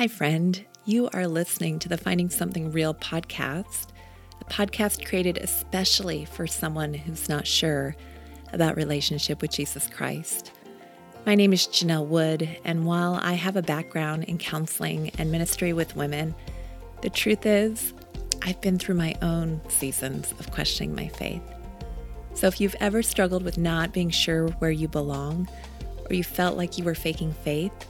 Hi, friend. You are listening to the Finding Something Real podcast, a podcast created especially for someone who's not sure about relationship with Jesus Christ. My name is Janell Wood, and while I have a background in counseling and ministry with women, the truth is, I've been through my own seasons of questioning my faith. So if you've ever struggled with not being sure where you belong, or you felt like you were faking faith,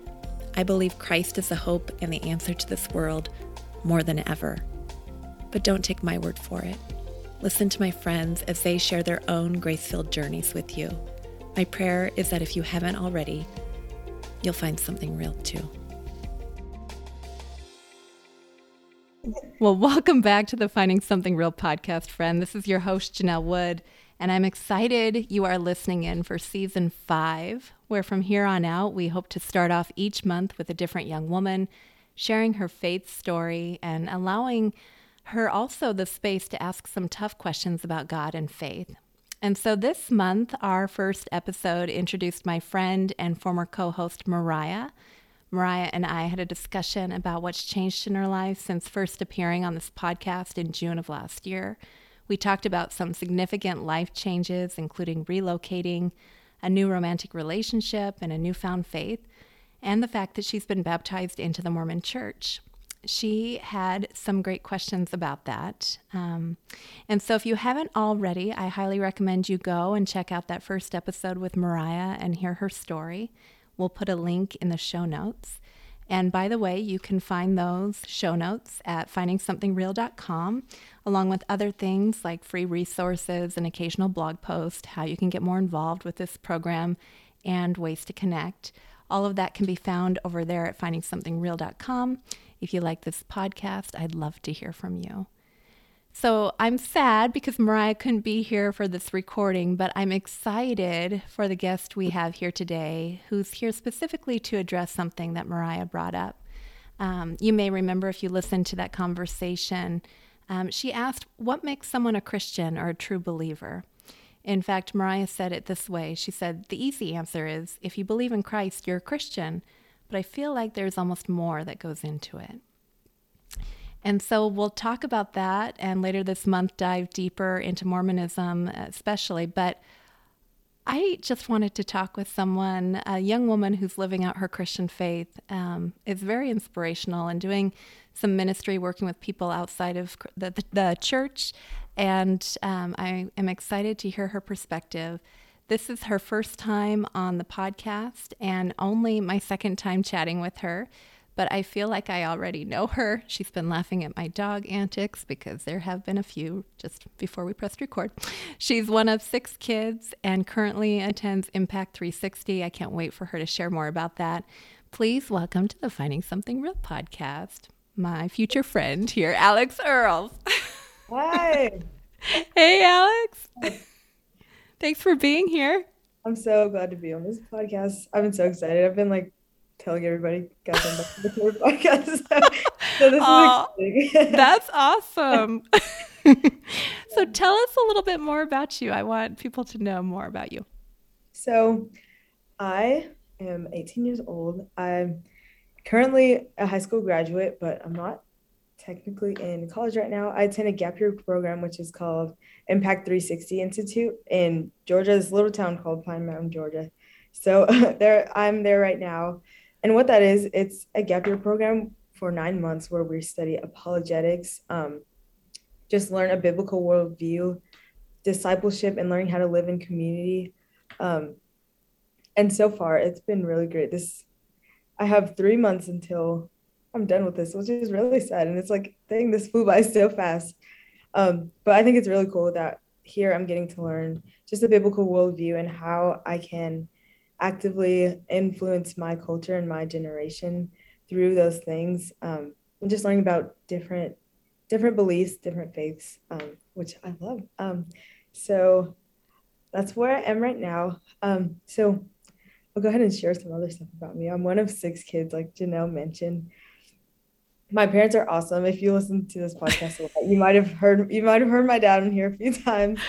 I believe Christ is the hope and the answer to this world more than ever. But don't take my word for it. Listen to my friends as they share their own grace filled journeys with you. My prayer is that if you haven't already, you'll find something real too. Well, welcome back to the Finding Something Real podcast, friend. This is your host, Janell Wood, and I'm excited you are listening in for season five, where from here on out, we hope to start off each month with a different young woman, sharing her faith story and allowing her also the space to ask some tough questions about God and faith. And so this month, our first episode introduced my friend and former co host, Mariah. Mariah and I had a discussion about what's changed in her life since first appearing on this podcast in June of last year. We talked about some significant life changes, including relocating, a new romantic relationship, and a newfound faith, and the fact that she's been baptized into the Mormon church. She had some great questions about that. Um, and so, if you haven't already, I highly recommend you go and check out that first episode with Mariah and hear her story. We'll put a link in the show notes. And by the way, you can find those show notes at findingsomethingreal.com, along with other things like free resources and occasional blog posts, how you can get more involved with this program, and ways to connect. All of that can be found over there at findingsomethingreal.com. If you like this podcast, I'd love to hear from you. So I'm sad because Mariah couldn't be here for this recording, but I'm excited for the guest we have here today, who's here specifically to address something that Mariah brought up. Um, you may remember if you listened to that conversation, um, she asked, What makes someone a Christian or a true believer? In fact, Mariah said it this way She said, The easy answer is if you believe in Christ, you're a Christian, but I feel like there's almost more that goes into it. And so we'll talk about that and later this month dive deeper into Mormonism, especially. But I just wanted to talk with someone, a young woman who's living out her Christian faith. Um, is very inspirational and doing some ministry working with people outside of the, the, the church. And um, I am excited to hear her perspective. This is her first time on the podcast and only my second time chatting with her but I feel like I already know her. She's been laughing at my dog antics because there have been a few just before we pressed record. She's one of six kids and currently attends Impact 360. I can't wait for her to share more about that. Please welcome to the Finding Something Real podcast, my future friend here, Alex Earls. Hi. hey, Alex. Thanks for being here. I'm so glad to be on this podcast. I've been so excited. I've been like telling everybody, guys, I'm back to the third podcast. so this uh, is exciting. that's awesome. so tell us a little bit more about you. I want people to know more about you. So I am 18 years old. I'm currently a high school graduate, but I'm not technically in college right now. I attend a gap year program, which is called Impact 360 Institute in Georgia's little town called Pine Mountain, Georgia. So there, I'm there right now. And what that is, it's a gap year program for nine months where we study apologetics, um, just learn a biblical worldview, discipleship, and learning how to live in community. Um, and so far, it's been really great. This, I have three months until I'm done with this, which is really sad. And it's like, dang, this flew by so fast. Um, but I think it's really cool that here I'm getting to learn just a biblical worldview and how I can actively influence my culture and my generation through those things. Um, and just learning about different different beliefs, different faiths, um, which I love. Um, so that's where I am right now. Um, so I'll go ahead and share some other stuff about me. I'm one of six kids, like Janell mentioned. My parents are awesome. If you listen to this podcast a lot, you might have heard you might have heard my dad in here a few times.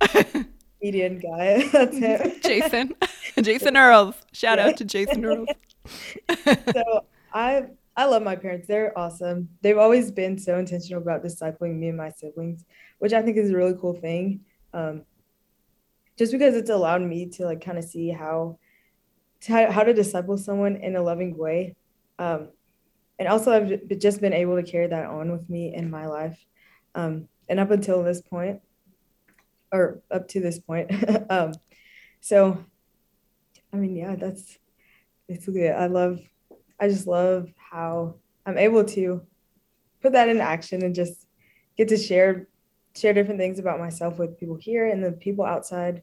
Median guy. That's him. Jason. Jason Earls. Shout out to Jason Earls. so I I love my parents. They're awesome. They've always been so intentional about discipling me and my siblings, which I think is a really cool thing. Um, just because it's allowed me to like kind of see how to, how to disciple someone in a loving way. Um, and also I've just been able to carry that on with me in my life. Um, and up until this point, or up to this point. um, so, I mean, yeah, that's basically it. I love, I just love how I'm able to put that in action and just get to share share different things about myself with people here and the people outside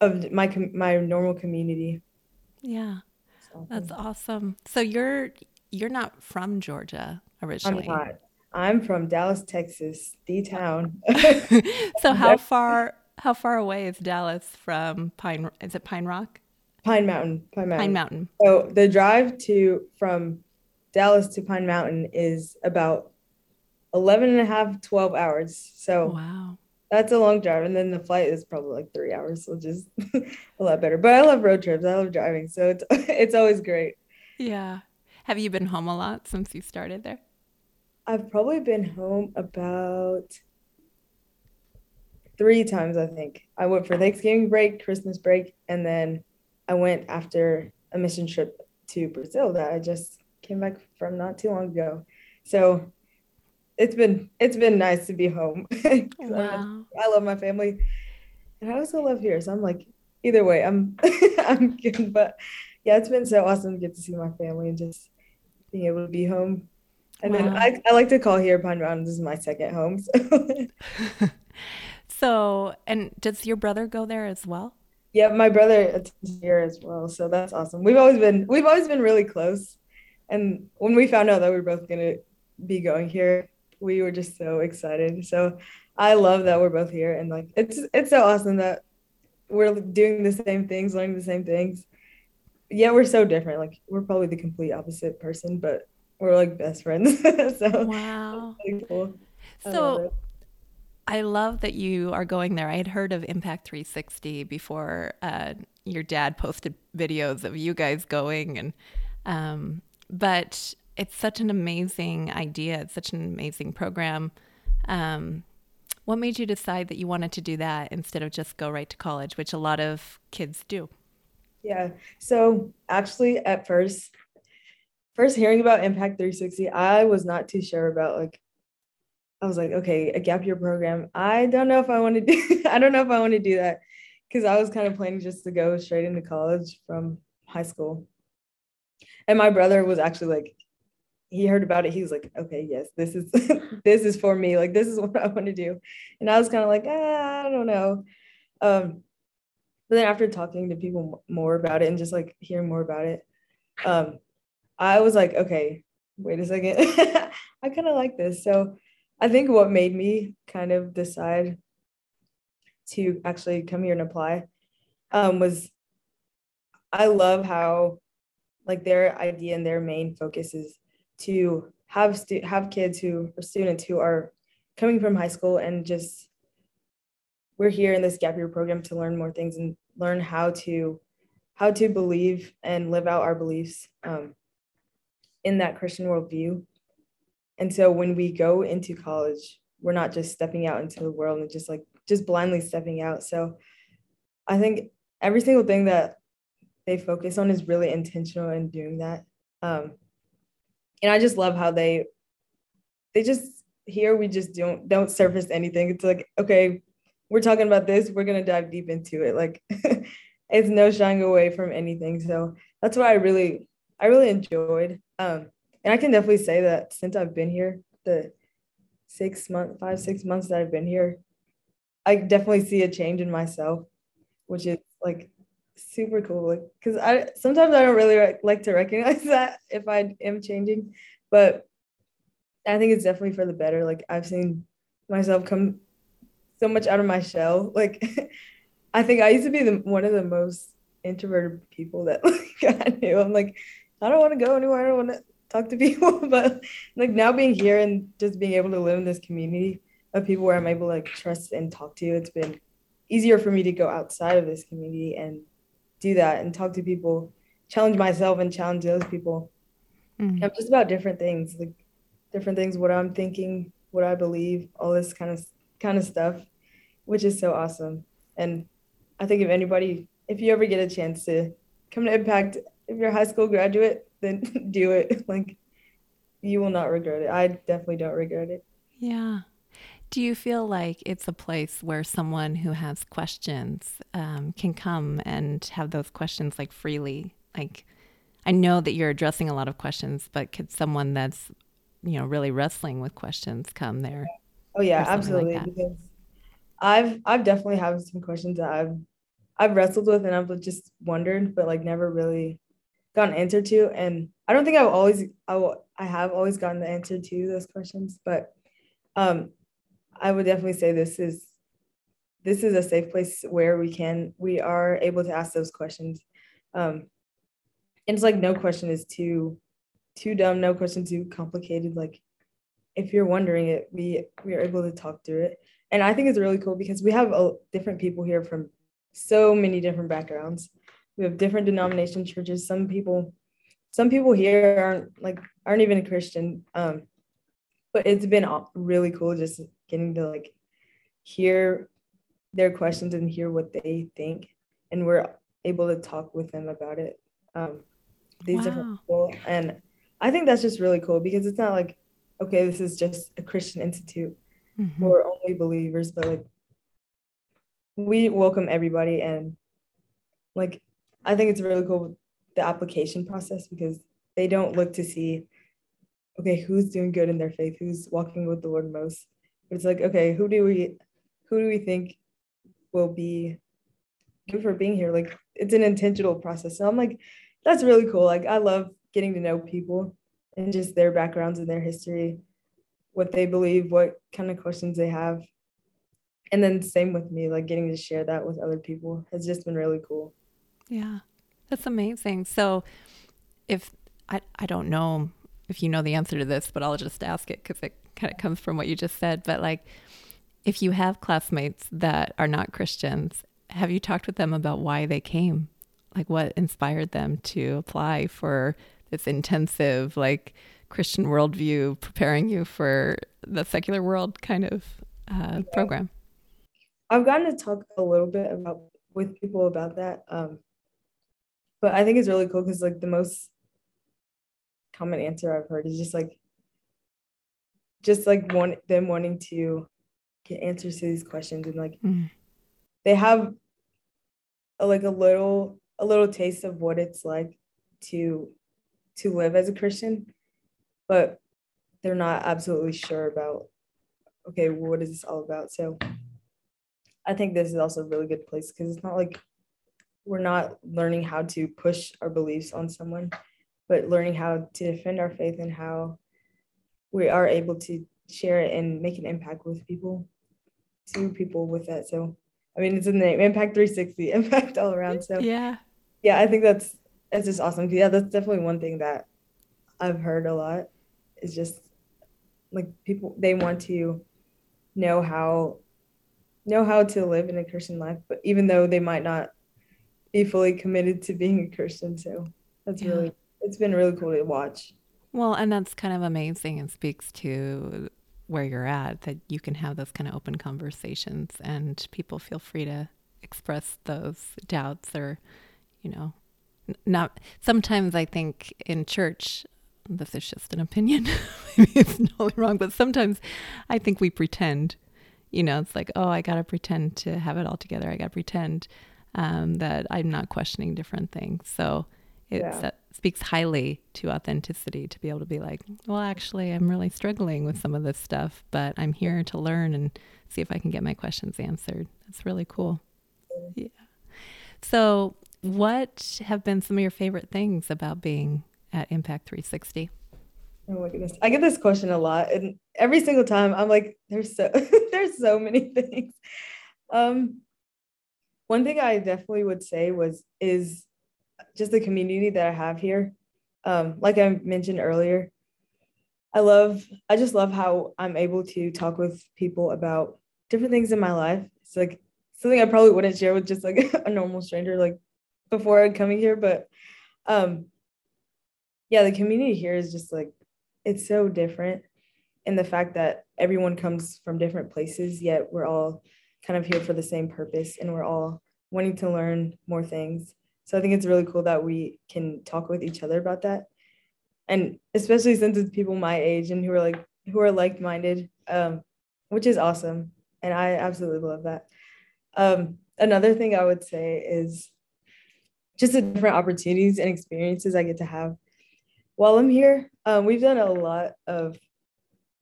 of my my normal community. Yeah. That's awesome. So you're you're not from Georgia originally. I'm not. I'm from Dallas, Texas, the town. so how far how far away is Dallas from Pine is it Pine Rock? Pine Mountain. Pine Mountain. Pine Mountain. So the drive to from Dallas to Pine Mountain is about 11 and a half, 12 hours. So wow. That's a long drive. And then the flight is probably like three hours, which is a lot better. But I love road trips. I love driving. So it's it's always great. Yeah. Have you been home a lot since you started there? I've probably been home about three times, I think. I went for Thanksgiving break, Christmas break, and then I went after a mission trip to Brazil that I just came back from not too long ago. So it's been it's been nice to be home. wow. I love my family, and I also love here. So I'm like, either way, I'm I'm good. But yeah, it's been so awesome to get to see my family and just being able to be home. And wow. then I, I like to call here Pine Mountain. This is my second home. So. so, and does your brother go there as well? Yeah, my brother attends here as well. So that's awesome. We've always been we've always been really close. And when we found out that we were both gonna be going here, we were just so excited. So I love that we're both here and like it's it's so awesome that we're doing the same things, learning the same things. Yeah, we're so different. Like we're probably the complete opposite person, but we're like best friends. so wow, really cool. So I love that you are going there. I had heard of Impact 360 before uh, your dad posted videos of you guys going, and um, but it's such an amazing idea. It's such an amazing program. Um, what made you decide that you wanted to do that instead of just go right to college, which a lot of kids do? Yeah. So actually, at first, first hearing about Impact 360, I was not too sure about like. I was like, okay, a gap year program. I don't know if I want to do. I don't know if I want to do that because I was kind of planning just to go straight into college from high school. And my brother was actually like, he heard about it he was like okay yes this is this is for me like this is what i want to do and i was kind of like ah, i don't know um but then after talking to people more about it and just like hearing more about it um i was like okay wait a second i kind of like this so i think what made me kind of decide to actually come here and apply um was i love how like their idea and their main focus is to have stu- have kids who are students who are coming from high school and just we're here in this gap year program to learn more things and learn how to how to believe and live out our beliefs um, in that Christian worldview. And so when we go into college, we're not just stepping out into the world and just like just blindly stepping out. So I think every single thing that they focus on is really intentional in doing that. Um, and I just love how they they just here we just don't don't surface anything. It's like okay, we're talking about this, we're gonna dive deep into it. Like it's no shying away from anything. So that's what I really I really enjoyed. Um, and I can definitely say that since I've been here, the six month, five six months that I've been here, I definitely see a change in myself, which is like super cool like because i sometimes i don't really like to recognize that if i am changing but I think it's definitely for the better. Like I've seen myself come so much out of my shell. Like I think I used to be the one of the most introverted people that like I knew. I'm like, I don't want to go anywhere. I don't want to talk to people. but like now being here and just being able to live in this community of people where I'm able to like trust and talk to, you, it's been easier for me to go outside of this community and do that and talk to people, challenge myself and challenge those people. Mm. just about different things, like different things, what I'm thinking, what I believe, all this kind of kind of stuff, which is so awesome. And I think if anybody, if you ever get a chance to come to Impact, if you're a high school graduate, then do it. Like you will not regret it. I definitely don't regret it. Yeah. Do you feel like it's a place where someone who has questions um, can come and have those questions like freely? Like, I know that you're addressing a lot of questions, but could someone that's, you know, really wrestling with questions come there? Oh yeah, absolutely. Like because I've I've definitely have some questions that I've I've wrestled with and I've just wondered, but like never really gotten answer to. And I don't think I've always I, I have always gotten the answer to those questions, but um I would definitely say this is this is a safe place where we can we are able to ask those questions. Um, and it's like no question is too too dumb, no question too complicated. Like if you're wondering it, we we are able to talk through it. And I think it's really cool because we have a, different people here from so many different backgrounds. We have different denomination churches. Some people, some people here aren't like aren't even a Christian. Um, but it's been really cool just getting to like hear their questions and hear what they think and we're able to talk with them about it um these wow. different people and i think that's just really cool because it's not like okay this is just a christian institute mm-hmm. for only believers but like we welcome everybody and like i think it's really cool the application process because they don't look to see okay who's doing good in their faith who's walking with the lord most But it's like, okay, who do we who do we think will be good for being here? Like it's an intentional process. So I'm like, that's really cool. Like I love getting to know people and just their backgrounds and their history, what they believe, what kind of questions they have. And then same with me, like getting to share that with other people has just been really cool. Yeah. That's amazing. So if I I don't know if you know the answer to this, but I'll just ask it because it kind of comes from what you just said, but like if you have classmates that are not Christians, have you talked with them about why they came? Like what inspired them to apply for this intensive, like Christian worldview, preparing you for the secular world kind of uh, program? I've gotten to talk a little bit about with people about that. Um, but I think it's really cool because like the most common answer I've heard is just like just like want them wanting to get answers to these questions and like mm. they have a, like a little a little taste of what it's like to to live as a Christian, but they're not absolutely sure about okay, well, what is this all about? So I think this is also a really good place because it's not like we're not learning how to push our beliefs on someone, but learning how to defend our faith and how we are able to share it and make an impact with people, to people with that. So, I mean, it's in the name, Impact 360, impact all around. So, yeah, yeah, I think that's that's just awesome. Yeah, that's definitely one thing that I've heard a lot is just like people they want to know how know how to live in a Christian life, but even though they might not be fully committed to being a Christian, so that's yeah. really it's been really cool to watch. Well, and that's kind of amazing and speaks to where you're at that you can have those kind of open conversations and people feel free to express those doubts or, you know, not sometimes I think in church, this is just an opinion, maybe it's totally wrong, but sometimes I think we pretend, you know, it's like, oh, I got to pretend to have it all together. I got to pretend um, that I'm not questioning different things. So, it yeah. speaks highly to authenticity to be able to be like, well, actually, I'm really struggling with some of this stuff, but I'm here to learn and see if I can get my questions answered. That's really cool. Yeah. So, what have been some of your favorite things about being at Impact 360? Oh my goodness. I get this question a lot. And every single time I'm like, there's so there's so many things. Um one thing I definitely would say was is just the community that I have here. Um, like I mentioned earlier, I love I just love how I'm able to talk with people about different things in my life. It's like something I probably wouldn't share with just like a normal stranger like before coming here, but um yeah, the community here is just like it's so different and the fact that everyone comes from different places, yet we're all kind of here for the same purpose and we're all wanting to learn more things. So I think it's really cool that we can talk with each other about that. And especially since it's people my age and who are like who are like-minded, um, which is awesome. And I absolutely love that. Um, another thing I would say is just the different opportunities and experiences I get to have while I'm here. Um, we've done a lot of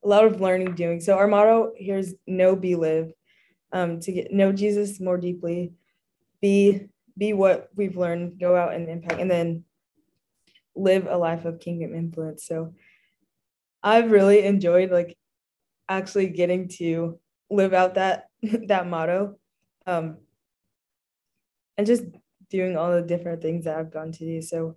a lot of learning doing. So our motto here is know be, live. Um, to get know Jesus more deeply, be be what we've learned, go out and impact, and then live a life of kingdom influence. So I've really enjoyed like actually getting to live out that that motto. Um, and just doing all the different things that I've gone to do. So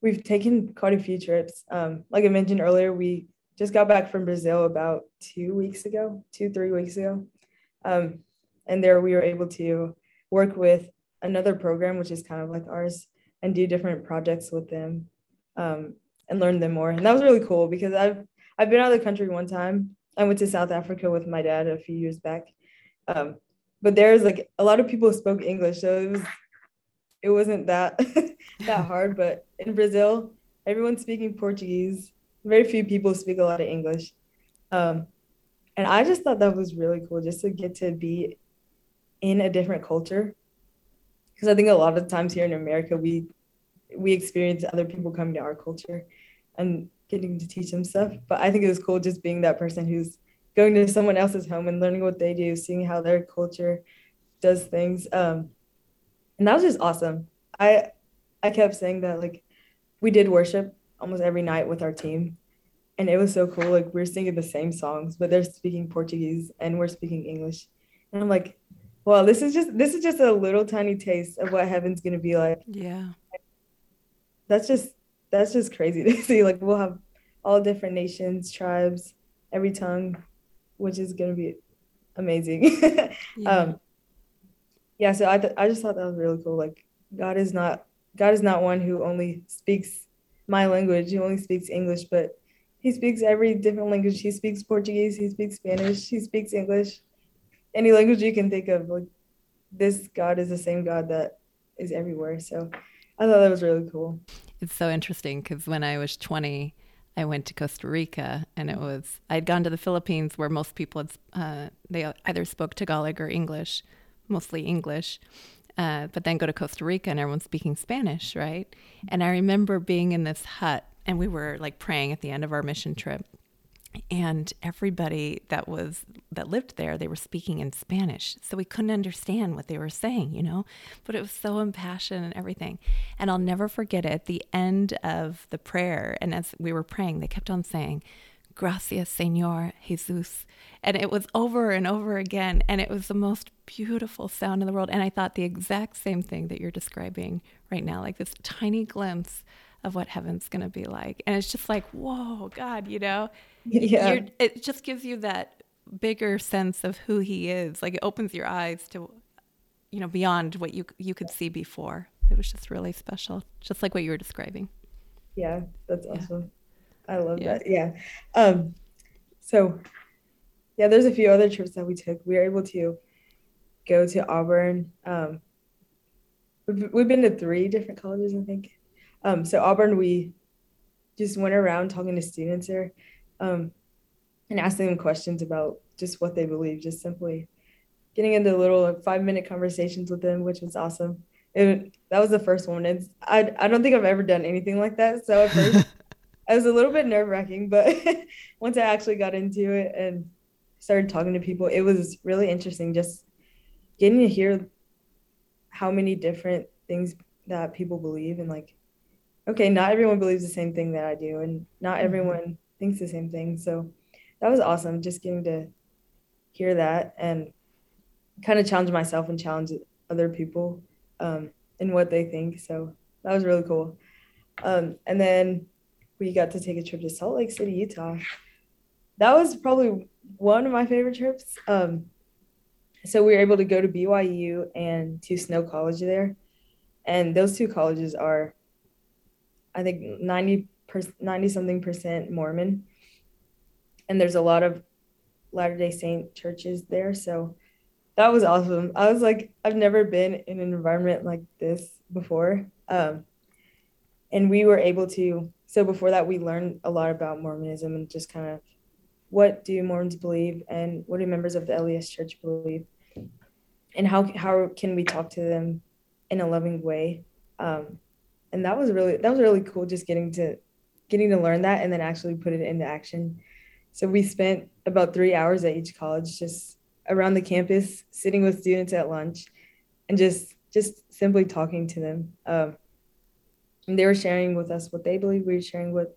we've taken quite a few trips. Um, like I mentioned earlier, we just got back from Brazil about two weeks ago, two, three weeks ago. Um, and there we were able to work with another program, which is kind of like ours, and do different projects with them um, and learn them more. And that was really cool because I've I've been out of the country one time. I went to South Africa with my dad a few years back. Um, but there's like a lot of people spoke English, so it was it wasn't that that hard. But in Brazil, everyone's speaking Portuguese. Very few people speak a lot of English. Um, and I just thought that was really cool just to get to be in a different culture. Because I think a lot of times here in America, we we experience other people coming to our culture and getting to teach them stuff. But I think it was cool just being that person who's going to someone else's home and learning what they do, seeing how their culture does things. Um, and that was just awesome. I I kept saying that like we did worship almost every night with our team, and it was so cool. Like we are singing the same songs, but they're speaking Portuguese and we're speaking English, and I'm like, well, this is just this is just a little tiny taste of what heaven's gonna be like. Yeah, that's just that's just crazy to see. Like we'll have all different nations, tribes, every tongue, which is gonna be amazing. yeah. Um, yeah, so I th- I just thought that was really cool. Like God is not God is not one who only speaks my language, who only speaks English, but he speaks every different language. He speaks Portuguese, he speaks Spanish, he speaks English, any language you can think of. Like this God is the same God that is everywhere. So I thought that was really cool. It's so interesting because when I was 20, I went to Costa Rica, and it was I'd gone to the Philippines where most people had uh, they either spoke Tagalog or English mostly English. Uh, but then go to Costa Rica and everyone's speaking Spanish, right? And I remember being in this hut and we were like praying at the end of our mission trip. And everybody that was that lived there, they were speaking in Spanish. So we couldn't understand what they were saying, you know? But it was so impassioned and everything. And I'll never forget it. At the end of the prayer, and as we were praying, they kept on saying, Gracias, Señor Jesus. And it was over and over again. And it was the most beautiful sound in the world. And I thought the exact same thing that you're describing right now, like this tiny glimpse of what heaven's going to be like. And it's just like, whoa, God, you know? Yeah. It just gives you that bigger sense of who he is. Like it opens your eyes to, you know, beyond what you, you could see before. It was just really special, just like what you were describing. Yeah, that's awesome. I love yeah. that. Yeah. Um, so yeah, there's a few other trips that we took. We were able to go to Auburn. Um, we've, we've been to three different colleges, I think. Um, so Auburn, we just went around talking to students there, um, and asking them questions about just what they believe, just simply getting into little five minute conversations with them, which was awesome. It, that was the first one. It's I I don't think I've ever done anything like that. So at first it was a little bit nerve wracking, but once I actually got into it and started talking to people, it was really interesting just getting to hear how many different things that people believe and like okay, not everyone believes the same thing that I do, and not mm-hmm. everyone thinks the same thing. So that was awesome, just getting to hear that and kind of challenge myself and challenge other people um, in what they think. So that was really cool. Um, and then we got to take a trip to Salt Lake City, Utah. That was probably one of my favorite trips. Um, so we were able to go to BYU and to Snow College there. And those two colleges are, I think, 90, 90 something percent Mormon. And there's a lot of Latter day Saint churches there. So that was awesome. I was like, I've never been in an environment like this before. Um, and we were able to, so before that, we learned a lot about Mormonism and just kind of what do Mormons believe and what do members of the LDS church believe and how, how can we talk to them in a loving way. Um, and that was really, that was really cool. Just getting to, getting to learn that and then actually put it into action. So we spent about three hours at each college, just around the campus, sitting with students at lunch, and just just simply talking to them. Um, and they were sharing with us what they believe. We were sharing what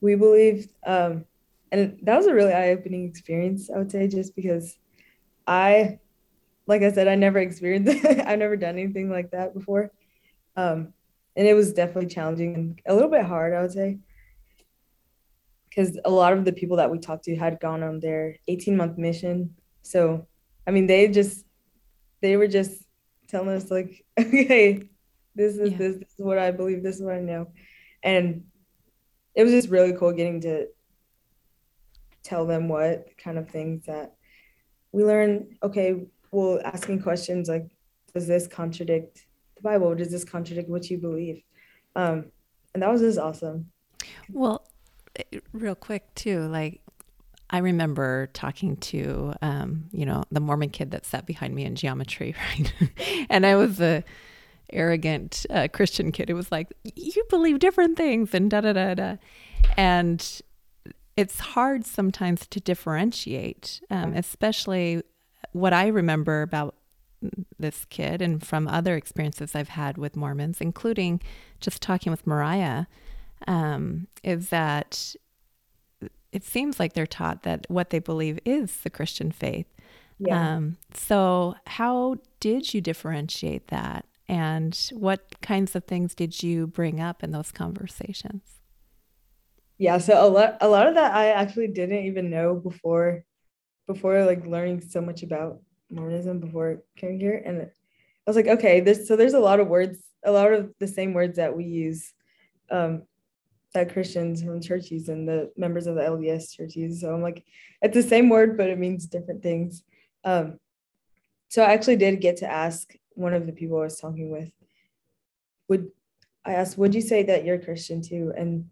we believed, um, and that was a really eye-opening experience. I would say, just because I, like I said, I never experienced. I've never done anything like that before, um, and it was definitely challenging and a little bit hard. I would say because a lot of the people that we talked to had gone on their 18 month mission so, I mean, they just they were just telling us like, okay, this is yeah. this, this is what I believe, this is what I know, and it was just really cool getting to tell them what kind of things that we learn. Okay, well, asking questions like, does this contradict the Bible? Does this contradict what you believe? Um, and that was just awesome. Well, eh, real quick too, like I remember talking to, um, you know, the Mormon kid that sat behind me in geometry, right? and I was a arrogant uh, Christian kid. It was like, you believe different things and da da da da. And it's hard sometimes to differentiate, um, especially what I remember about this kid and from other experiences I've had with Mormons, including just talking with Mariah, um, is that it seems like they're taught that what they believe is the Christian faith. Yeah. Um, so, how did you differentiate that? And what kinds of things did you bring up in those conversations? Yeah, so a lot a lot of that I actually didn't even know before before like learning so much about Mormonism before coming here. And I was like, okay, so there's a lot of words, a lot of the same words that we use um, that Christians from churches and the members of the LDS churches. So I'm like, it's the same word, but it means different things. Um, so I actually did get to ask one of the people I was talking with, would I asked, would you say that you're Christian too? And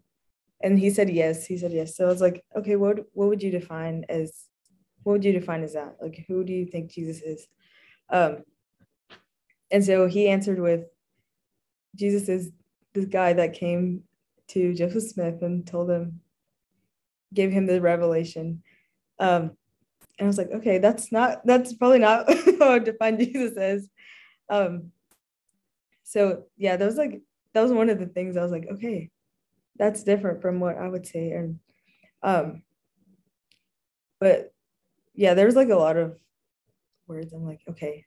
and he said yes. He said yes. So I was like, okay, what what would you define as what would you define as that? Like who do you think Jesus is? Um, and so he answered with Jesus is this guy that came to Joseph Smith and told him, gave him the revelation. Um, and I was like, okay, that's not, that's probably not how I define Jesus as. Um, so yeah, that was like, that was one of the things I was like, okay, that's different from what I would say. And, um, but yeah, there was like a lot of words. I'm like, okay,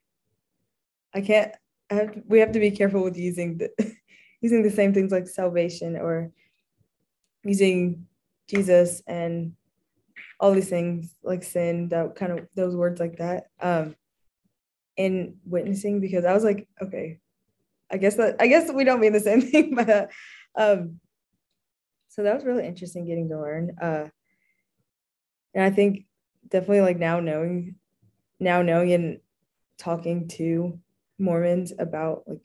I can't, I have to, we have to be careful with using the, using the same things like salvation or using Jesus and all these things like sin, that kind of those words like that, um, in witnessing because I was like, okay, I guess that I guess we don't mean the same thing, but um, so that was really interesting getting to learn. Uh, and I think definitely like now knowing, now knowing and talking to Mormons about like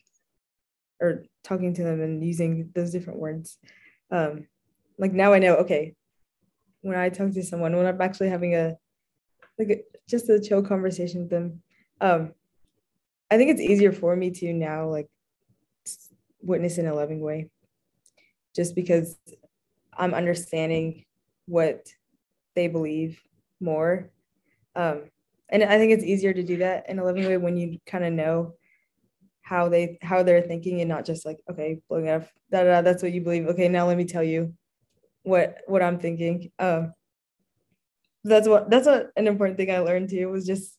or talking to them and using those different words um like now i know okay when i talk to someone when i'm actually having a like a, just a chill conversation with them um i think it's easier for me to now like witness in a loving way just because i'm understanding what they believe more. Um and i think it's easier to do that in a loving way when you kind of know how they how they're thinking and not just like okay blowing up da, da, da, that's what you believe. Okay now let me tell you what what i'm thinking. Um that's what that's what an important thing i learned too was just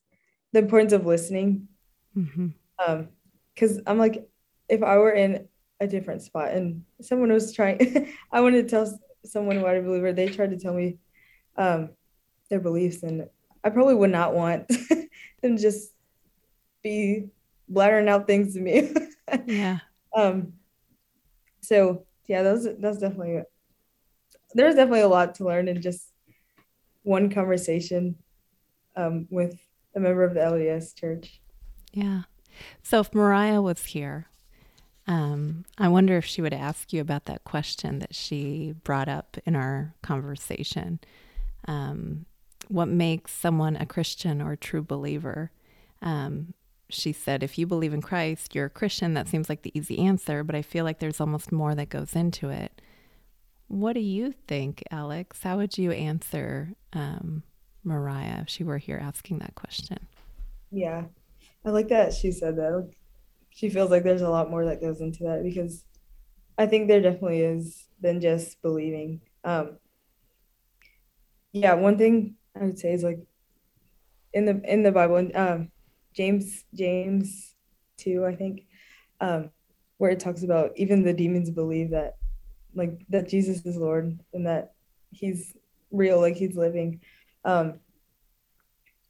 the importance of listening. Mm-hmm. um because i'm like if i were in a different spot and someone was trying i wanted to tell someone what i believe or they tried to tell me um their beliefs and i probably would not want them just be blattering out things to me. yeah. Um. So yeah, those that's definitely there's definitely a lot to learn in just one conversation um, with a member of the LDS church. Yeah. So if Mariah was here, um, I wonder if she would ask you about that question that she brought up in our conversation. Um, what makes someone a Christian or a true believer? Um, she said, if you believe in Christ, you're a Christian. That seems like the easy answer, but I feel like there's almost more that goes into it. What do you think, Alex? How would you answer um, Mariah if she were here asking that question? Yeah, I like that she said that. She feels like there's a lot more that goes into that because I think there definitely is than just believing. Um, yeah, one thing I would say is like in the in the Bible, um, James James two, I think, um, where it talks about even the demons believe that like that Jesus is Lord and that he's real, like he's living. Um,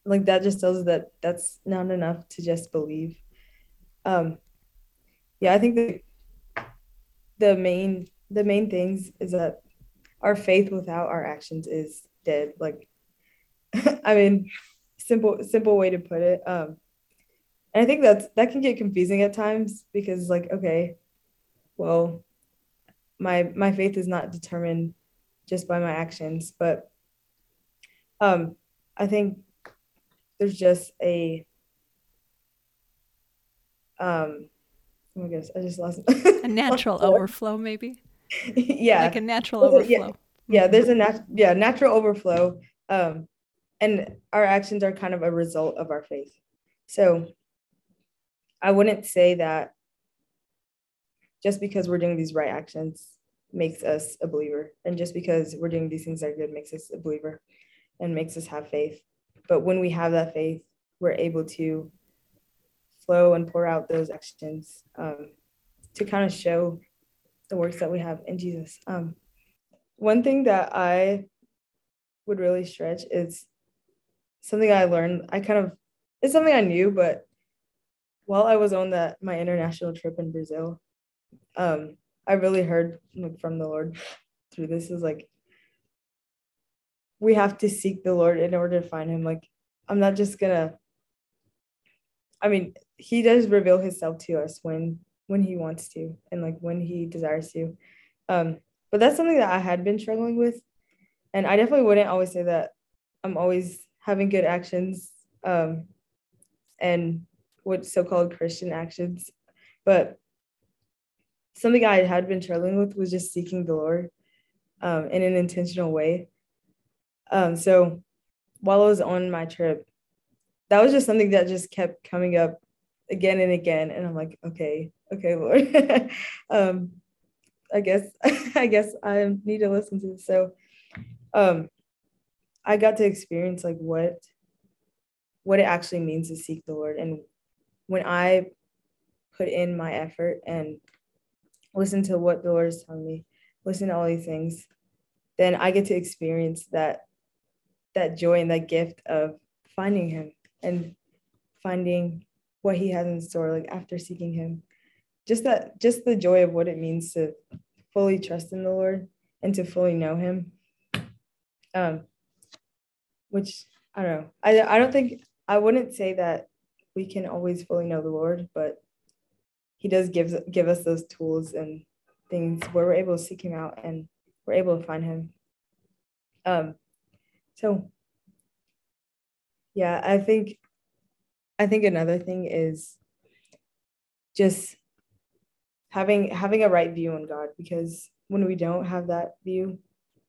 like that just tells us that that's not enough to just believe. Um, yeah, I think the the main the main things is that our faith without our actions is dead. Like, I mean, simple simple way to put it. Um, and I think that's that can get confusing at times because like, okay, well, my my faith is not determined just by my actions, but um I think there's just a um oh my goodness, I just lost a natural overflow maybe. yeah. Like a natural overflow. Yeah, yeah there's a nat- yeah, natural overflow. Um and our actions are kind of a result of our faith. So I wouldn't say that just because we're doing these right actions makes us a believer. And just because we're doing these things that are good makes us a believer and makes us have faith. But when we have that faith, we're able to flow and pour out those actions um, to kind of show the works that we have in Jesus. Um, one thing that I would really stretch is something I learned. I kind of, it's something I knew, but while I was on that my international trip in Brazil, um, I really heard like, from the Lord through this is like we have to seek the Lord in order to find him. Like I'm not just gonna I mean, he does reveal himself to us when when he wants to and like when he desires to. Um, but that's something that I had been struggling with. And I definitely wouldn't always say that I'm always having good actions um, and what so-called Christian actions, but something I had been struggling with was just seeking the Lord um, in an intentional way. Um, so while I was on my trip, that was just something that just kept coming up again and again, and I'm like, okay, okay, Lord, um, I guess I guess I need to listen to this. So, um, I got to experience like what what it actually means to seek the Lord. And when I put in my effort and listen to what the Lord is telling me, listen to all these things, then I get to experience that that joy and that gift of finding him and finding what he has in store like after seeking him. Just that just the joy of what it means to fully trust in the lord and to fully know him. Um which i don't know i, I don't think i wouldn't say that we can always fully know the Lord, but He does give give us those tools and things where we're able to seek Him out and we're able to find Him. Um, so yeah, I think I think another thing is just having having a right view on God because when we don't have that view,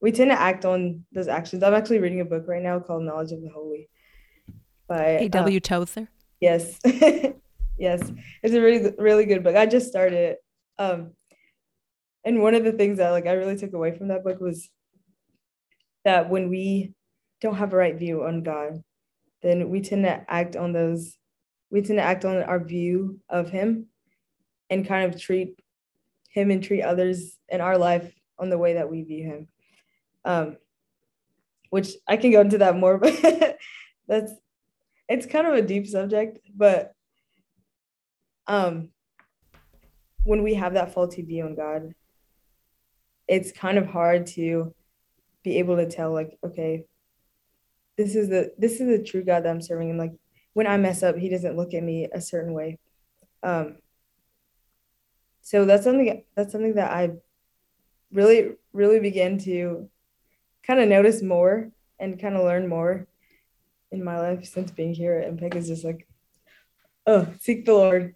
we tend to act on those actions. I'm actually reading a book right now called Knowledge of the Holy by A.W. Um, Tozer. Yes. Yes, it's a really really good book. I just started it. Um, and one of the things that like I really took away from that book was that when we don't have a right view on God, then we tend to act on those. We tend to act on our view of Him, and kind of treat Him and treat others in our life on the way that we view Him. Um, which I can go into that more, but that's it's kind of a deep subject, but um when we have that faulty view on God, it's kind of hard to be able to tell like, okay, this is the this is the true God that I'm serving. And like when I mess up, he doesn't look at me a certain way. Um so that's something that's something that I really, really began to kind of notice more and kind of learn more in my life since being here at Impact is just like, oh, seek the Lord,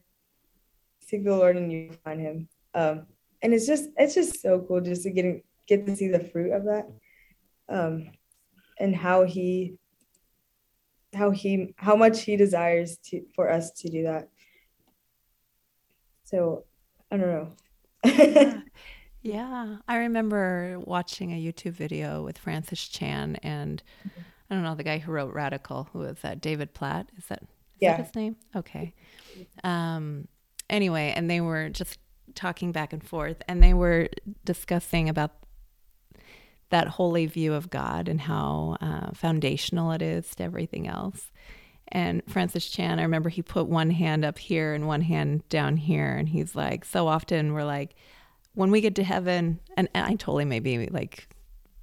seek the Lord, and you find Him. Um, and it's just it's just so cool just to get get to see the fruit of that, um, and how He, how He, how much He desires to for us to do that. So, I don't know. yeah. Yeah, I remember watching a YouTube video with Francis Chan and. I don't know the guy who wrote Radical. Who is that? David Platt. Is that, is yeah. that his name? Okay. Um. Anyway, and they were just talking back and forth, and they were discussing about that holy view of God and how uh, foundational it is to everything else. And Francis Chan, I remember he put one hand up here and one hand down here, and he's like, so often we're like, when we get to heaven, and, and I totally may be like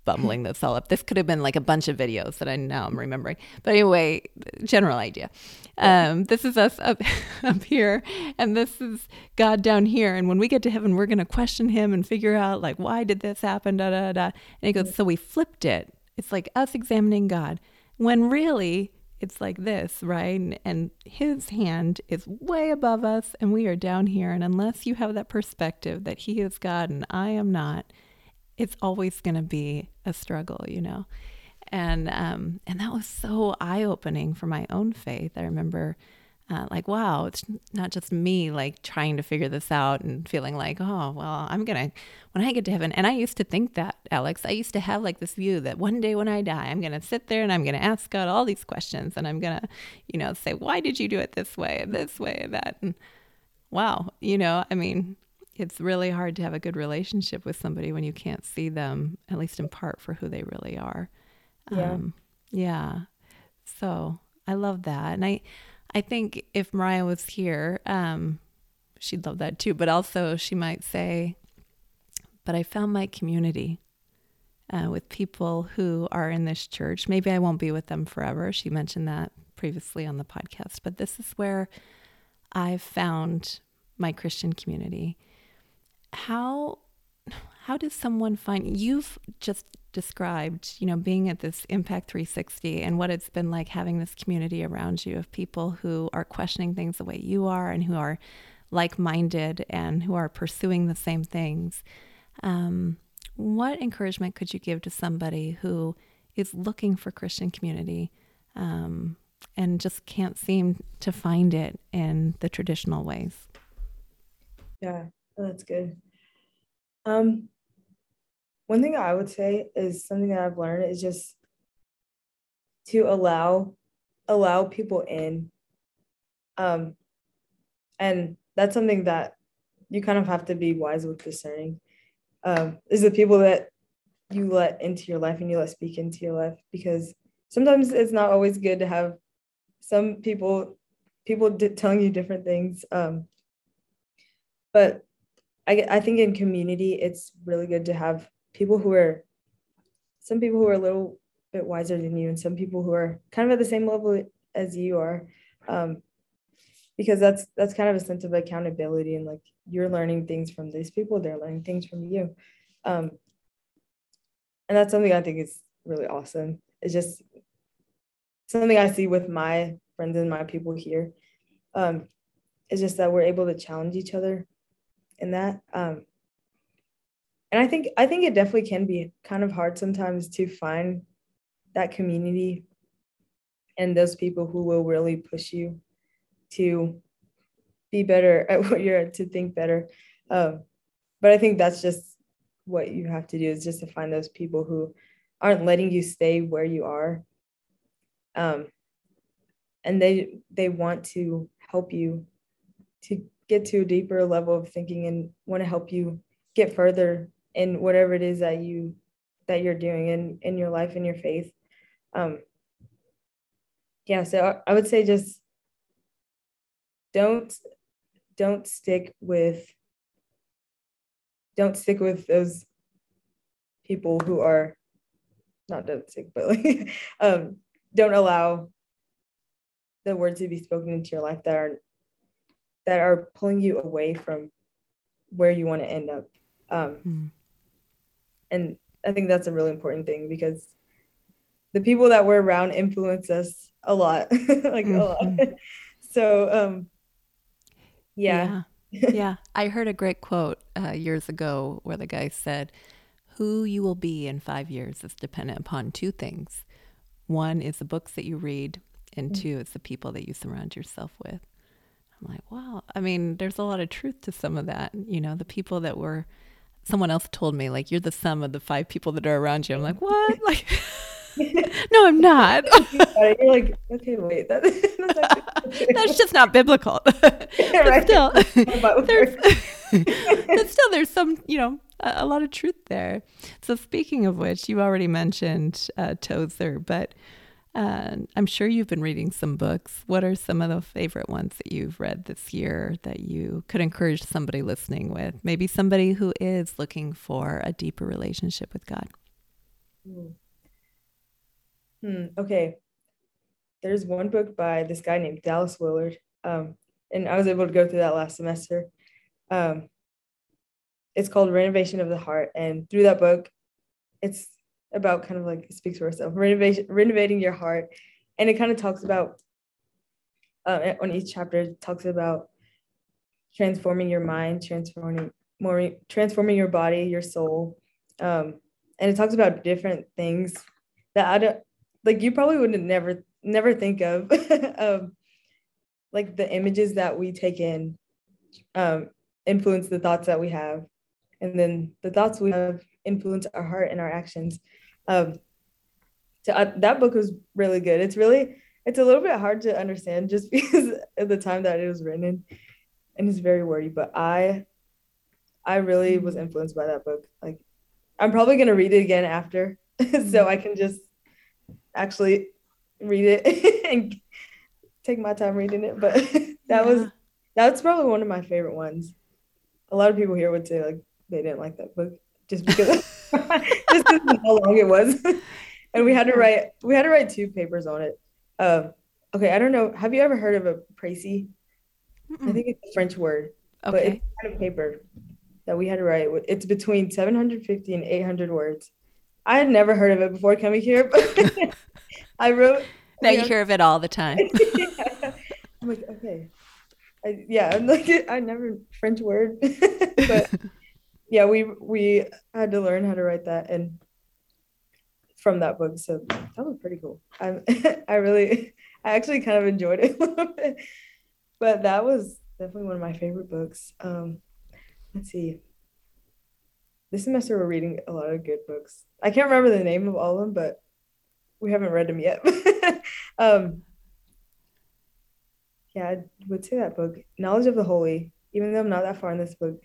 bumbling this all up. This could have been like a bunch of videos that I now I'm remembering. But anyway, general idea. Um, this is us up up here, and this is God down here. And when we get to heaven, we're going to question Him and figure out like why did this happen? Da da da. And He goes, so we flipped it. It's like us examining God, when really it's like this, right? And, His hand is way above us, and we are down here. And unless you have that perspective that He is God and I am not it's always going to be a struggle, you know. And um, and that was so eye opening for my own faith. I remember, uh, like, wow, it's not just me like trying to figure this out and feeling like, oh, well, I'm gonna when I get to heaven. And I used to think that, Alex. I used to have like this view that one day when I die, I'm gonna sit there and I'm gonna ask God all these questions, and I'm gonna, you know, say, why did you do it this way, and this way, and that, and wow, you know, I mean, it's really hard to have a good relationship with somebody when you can't see them, at least in part, for who they really are. Yeah. Um, yeah. So I love that. And I, I think if Mariah was here, um, she'd love that too. But also, she might say, But I found my community uh, with people who are in this church. Maybe I won't be with them forever. She mentioned that previously on the podcast. But this is where I've found my Christian community how how does someone find you've just described you know being at this impact 360 and what it's been like having this community around you of people who are questioning things the way you are and who are like-minded and who are pursuing the same things um, what encouragement could you give to somebody who is looking for christian community um, and just can't seem to find it in the traditional ways yeah that's good. Um, one thing I would say is something that I've learned is just to allow allow people in. Um, and that's something that you kind of have to be wise with discerning. Um, is the people that you let into your life and you let speak into your life because sometimes it's not always good to have some people people telling you different things um, but I, I think in community, it's really good to have people who are, some people who are a little bit wiser than you, and some people who are kind of at the same level as you are, um, because that's that's kind of a sense of accountability and like you're learning things from these people, they're learning things from you, um, and that's something I think is really awesome. It's just something I see with my friends and my people here. Um, it's just that we're able to challenge each other in that. Um, and I think I think it definitely can be kind of hard sometimes to find that community and those people who will really push you to be better at what you're at, to think better. Um, but I think that's just what you have to do is just to find those people who aren't letting you stay where you are. Um, and they they want to help you to get to a deeper level of thinking and want to help you get further in whatever it is that you that you're doing in in your life and your faith um yeah so i would say just don't don't stick with don't stick with those people who are not don't stick but like um don't allow the words to be spoken into your life that are that are pulling you away from where you want to end up um, mm. And i think that's a really important thing because the people that we're around influence us a lot like mm-hmm. a lot mm-hmm. so um yeah yeah. yeah i heard a great quote uh, years ago where the guy said who you will be in five years is dependent upon two things one is the books that you read and mm. two it's the people that you surround yourself with i'm like wow i mean there's a lot of truth to some of that you know the people that were someone else told me like you're the sum of the five people that are around you. I'm like what? Like no i'm not. You're like okay wait that, that's, that's just not biblical. But still there's, but still there's some you know a, a, lot of truth there. So speaking of which you already mentioned uh, tozer but uh, I'm sure you've been reading some books. What are some of the favorite ones that you've read this year that you could encourage somebody listening with? Maybe somebody who is looking for a deeper relationship with God. Hmm. hmm okay. There's one book by this guy named Dallas Willard. Um, and I was able to go through that last semester. Um, it's called Renovation of the Heart. And through that book, it's about kind of like speaks for itself, renovation, renovating your heart. And it kind of talks about, uh, on each chapter, talks about transforming your mind, transforming more, transforming your body, your soul. Um, and it talks about different things that I don't, like you probably wouldn't never, never think of, um, like the images that we take in um, influence the thoughts that we have. And then the thoughts we have influence our heart and our actions. Um, so I, that book was really good. It's really it's a little bit hard to understand just because of the time that it was written, and it's very wordy. But I I really was influenced by that book. Like I'm probably gonna read it again after, so I can just actually read it and take my time reading it. But that yeah. was that's probably one of my favorite ones. A lot of people here would say like they didn't like that book just because just because how long it was. and we had to write we had to write two papers on it. Um, okay, I don't know. Have you ever heard of a précis? I think it's a French word, okay. but it's kind of paper that we had to write. It's between 750 and 800 words. I had never heard of it before coming here, but I wrote. Now you, hear of it all the time. yeah. I'm like, okay, I, yeah, I'm like, I never French word, but yeah, we we had to learn how to write that and from that book. So that was pretty cool. I I really I actually kind of enjoyed it a little bit. But that was definitely one of my favorite books. Um, let's see. This semester we're reading a lot of good books. I can't remember the name of all of them, but we haven't read them yet. um, yeah, I would say that book, Knowledge of the Holy. Even though I'm not that far in this book,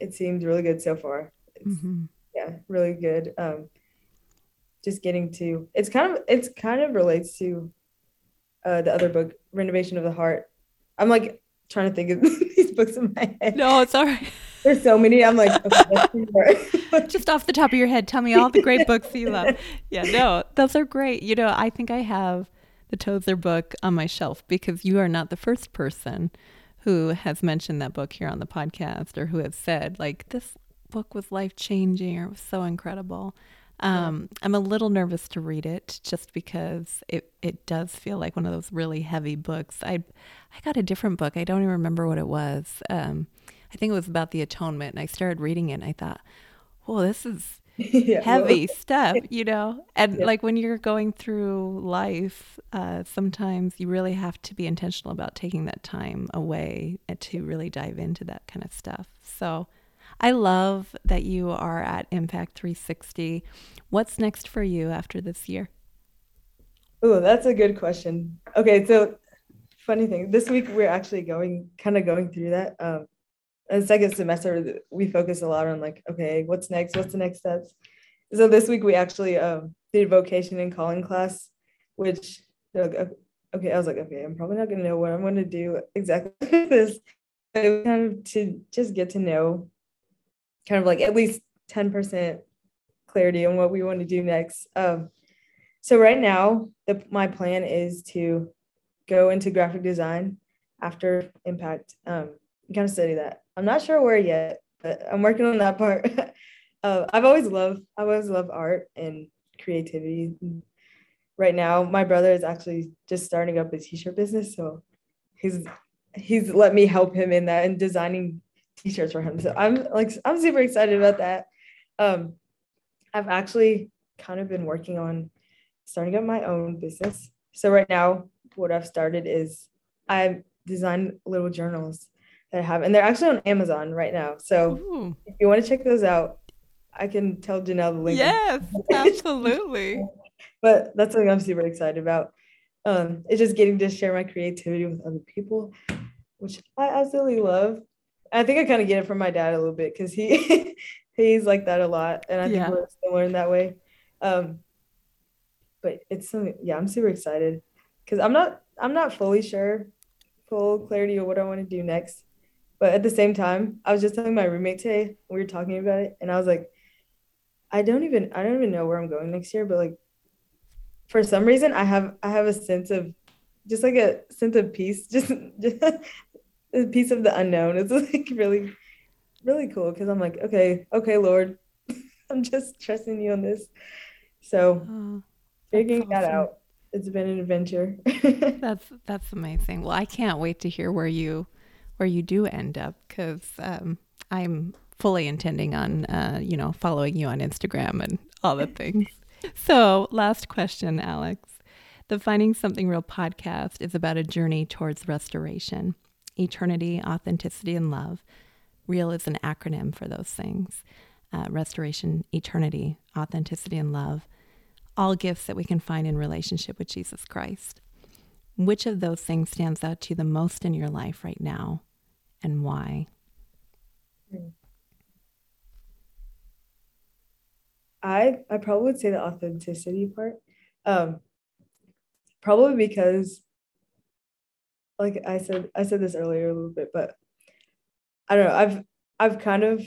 it seems really good so far. Mm-hmm. Yeah, really good. Um, just getting to it's kind of it's kind of relates to uh, the other book, Renovation of the Heart. I'm like trying to think of these books in my head. No, it's all right. There's so many. I'm like, okay, just off the top of your head, tell me all the great books you love. Yeah, no, those are great. You know, I think I have the Tozer book on my shelf because you are not the first person who has mentioned that book here on the podcast or who has said, like, this book was life changing or was so incredible. Um, I'm a little nervous to read it just because it, it does feel like one of those really heavy books. I I got a different book. I don't even remember what it was. Um, I think it was about the atonement, and I started reading it, and I thought, "Well, this is yeah, heavy well. stuff, you know? And yeah. like when you're going through life, uh, sometimes you really have to be intentional about taking that time away to really dive into that kind of stuff. So I love that you are at Impact 360. What's next for you after this year? Oh, that's a good question. Okay, so funny thing, this week we're actually going kind of going through that. Um, the second semester, we focus a lot on like, okay, what's next? What's the next steps? So this week we actually um, did vocation and calling class, which okay, I was like, okay, I'm probably not gonna know what I'm gonna do exactly this. But it was kind of to just get to know, kind of like at least ten percent clarity on what we want to do next. Um, so right now, the, my plan is to go into graphic design after impact. Um, kind of study that. I'm not sure where yet, but I'm working on that part. uh, I've always loved, I've always loved art and creativity. Right now, my brother is actually just starting up a t-shirt business, so he's he's let me help him in that and designing t-shirts for him. So I'm like I'm super excited about that. Um, I've actually kind of been working on starting up my own business. So right now, what I've started is I design little journals that I have, and they're actually on Amazon right now. So Ooh. if you want to check those out, I can tell Janell the link. Yes, absolutely. but that's something I'm super excited about. Um, it's just getting to share my creativity with other people, which I absolutely love. I think I kind of get it from my dad a little bit because he he's like that a lot, and I think yeah. we're similar in that way. Um, but it's something, yeah, I'm super excited because I'm not I'm not fully sure, full clarity of what I want to do next. But at the same time, I was just telling my roommate today, we were talking about it, and I was like, I don't even I don't even know where I'm going next year, but like for some reason I have I have a sense of just like a sense of peace, just, just a peace of the unknown. It's like really, really cool because I'm like, okay, okay, Lord, I'm just trusting you on this. So oh, figuring awesome. that out. It's been an adventure. that's that's amazing. Well, I can't wait to hear where you where you do end up because um, I'm fully intending on, uh, you know, following you on Instagram and all the things. so, last question, Alex. The Finding Something Real podcast is about a journey towards restoration, eternity, authenticity, and love. Real is an acronym for those things uh, restoration, eternity, authenticity, and love. All gifts that we can find in relationship with Jesus Christ. Which of those things stands out to you the most in your life right now and why? I I probably would say the authenticity part. Um probably because like I said I said this earlier a little bit, but I don't know, I've I've kind of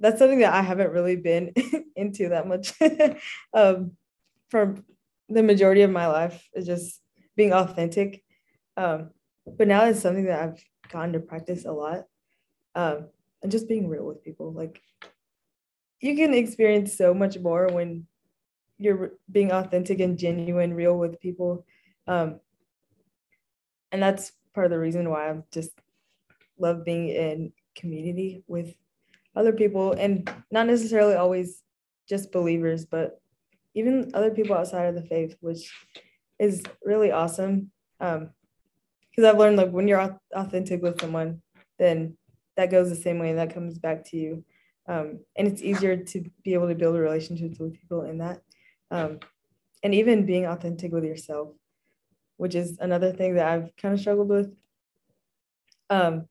that's something that I haven't really been into that much um for the majority of my life is just being authentic. Um but now it's something that I've gotten to practice a lot. Um, and just being real with people. Like you can experience so much more when you're being authentic and genuine, real with people. Um, and that's part of the reason why I'm just love being in community with other people and not necessarily always just believers, but even other people outside of the faith, which is really awesome. Um, because I've learned like when you're authentic with someone, then that goes the same way that comes back to you. Um, and it's easier to be able to build relationships with people in that. Um, and even being authentic with yourself, which is another thing that I've kind of struggled with. Um,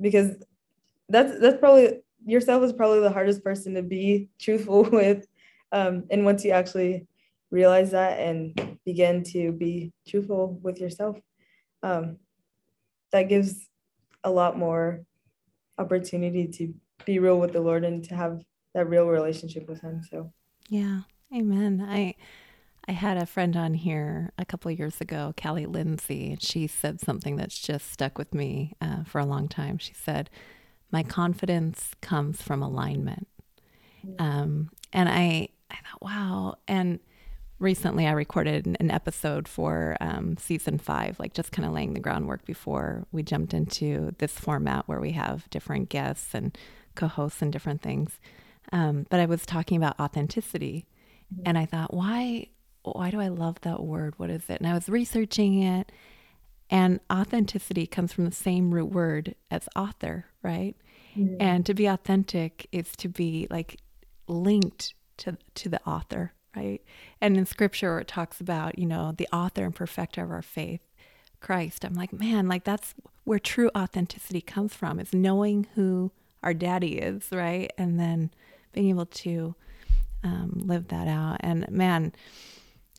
because that's that's probably yourself is probably the hardest person to be truthful with. Um, and once you actually realize that and begin to be truthful with yourself, um, that gives a lot more opportunity to be real with the Lord and to have that real relationship with Him. So, yeah, Amen. I I had a friend on here a couple years ago, Callie Lindsey, and she said something that's just stuck with me uh, for a long time. She said, "My confidence comes from alignment," mm. um, and I I thought, wow, and recently I recorded an episode for um, season five, like just kind of laying the groundwork before we jumped into this format where we have different guests and co hosts and different things. Um, but I was talking about authenticity, mm-hmm. and I thought, why, why do I love that word? What is it? And I was researching it, and authenticity comes from the same root word as author, right? Mm-hmm. And to be authentic is to be like linked to to the author, right? And in scripture it talks about, you know, the author and perfecter of our faith, Christ. I'm like, man, like that's where true authenticity comes from is knowing who our daddy is, right? And then being able to um, live that out. And man,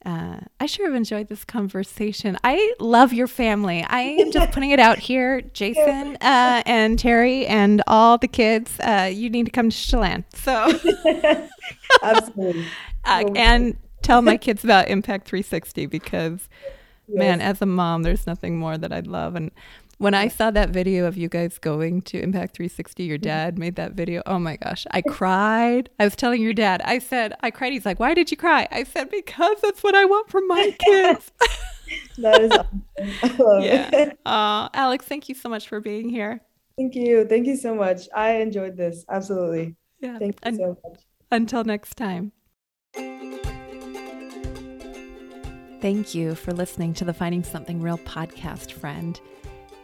uh, I sure have enjoyed this conversation. I love your family. I am just putting it out here, Jason uh, and Terry and all the kids. Uh, you need to come to Chelan. So, absolutely. Uh, and tell my kids about Impact 360 because, yes. man, as a mom, there's nothing more that I'd love. And when I saw that video of you guys going to Impact 360, your mm-hmm. dad made that video. Oh my gosh, I cried. I was telling your dad, I said, I cried. He's like, Why did you cry? I said, Because that's what I want for my kids. that is awesome. Yeah. Uh, Alex, thank you so much for being here. Thank you. Thank you so much. I enjoyed this. Absolutely. Yeah. Thank you so much. Until next time. Thank you for listening to the Finding Something Real podcast, friend.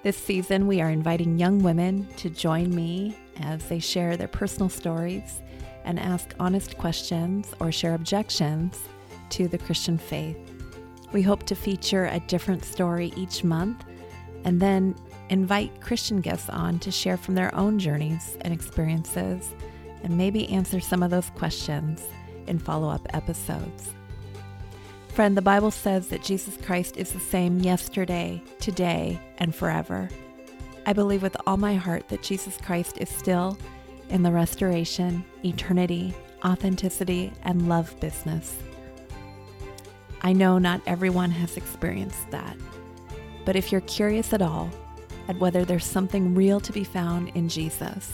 This season, we are inviting young women to join me as they share their personal stories and ask honest questions or share objections to the Christian faith. We hope to feature a different story each month and then invite Christian guests on to share from their own journeys and experiences and maybe answer some of those questions in follow up episodes. Friend, the Bible says that Jesus Christ is the same yesterday, today, and forever. I believe with all my heart that Jesus Christ is still in the restoration, eternity, authenticity, and love business. I know not everyone has experienced that, but if you're curious at all at whether there's something real to be found in Jesus,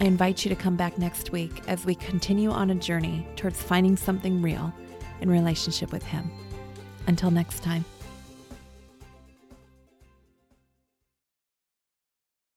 I invite you to come back next week as we continue on a journey towards finding something real in relationship with Him. Until next time.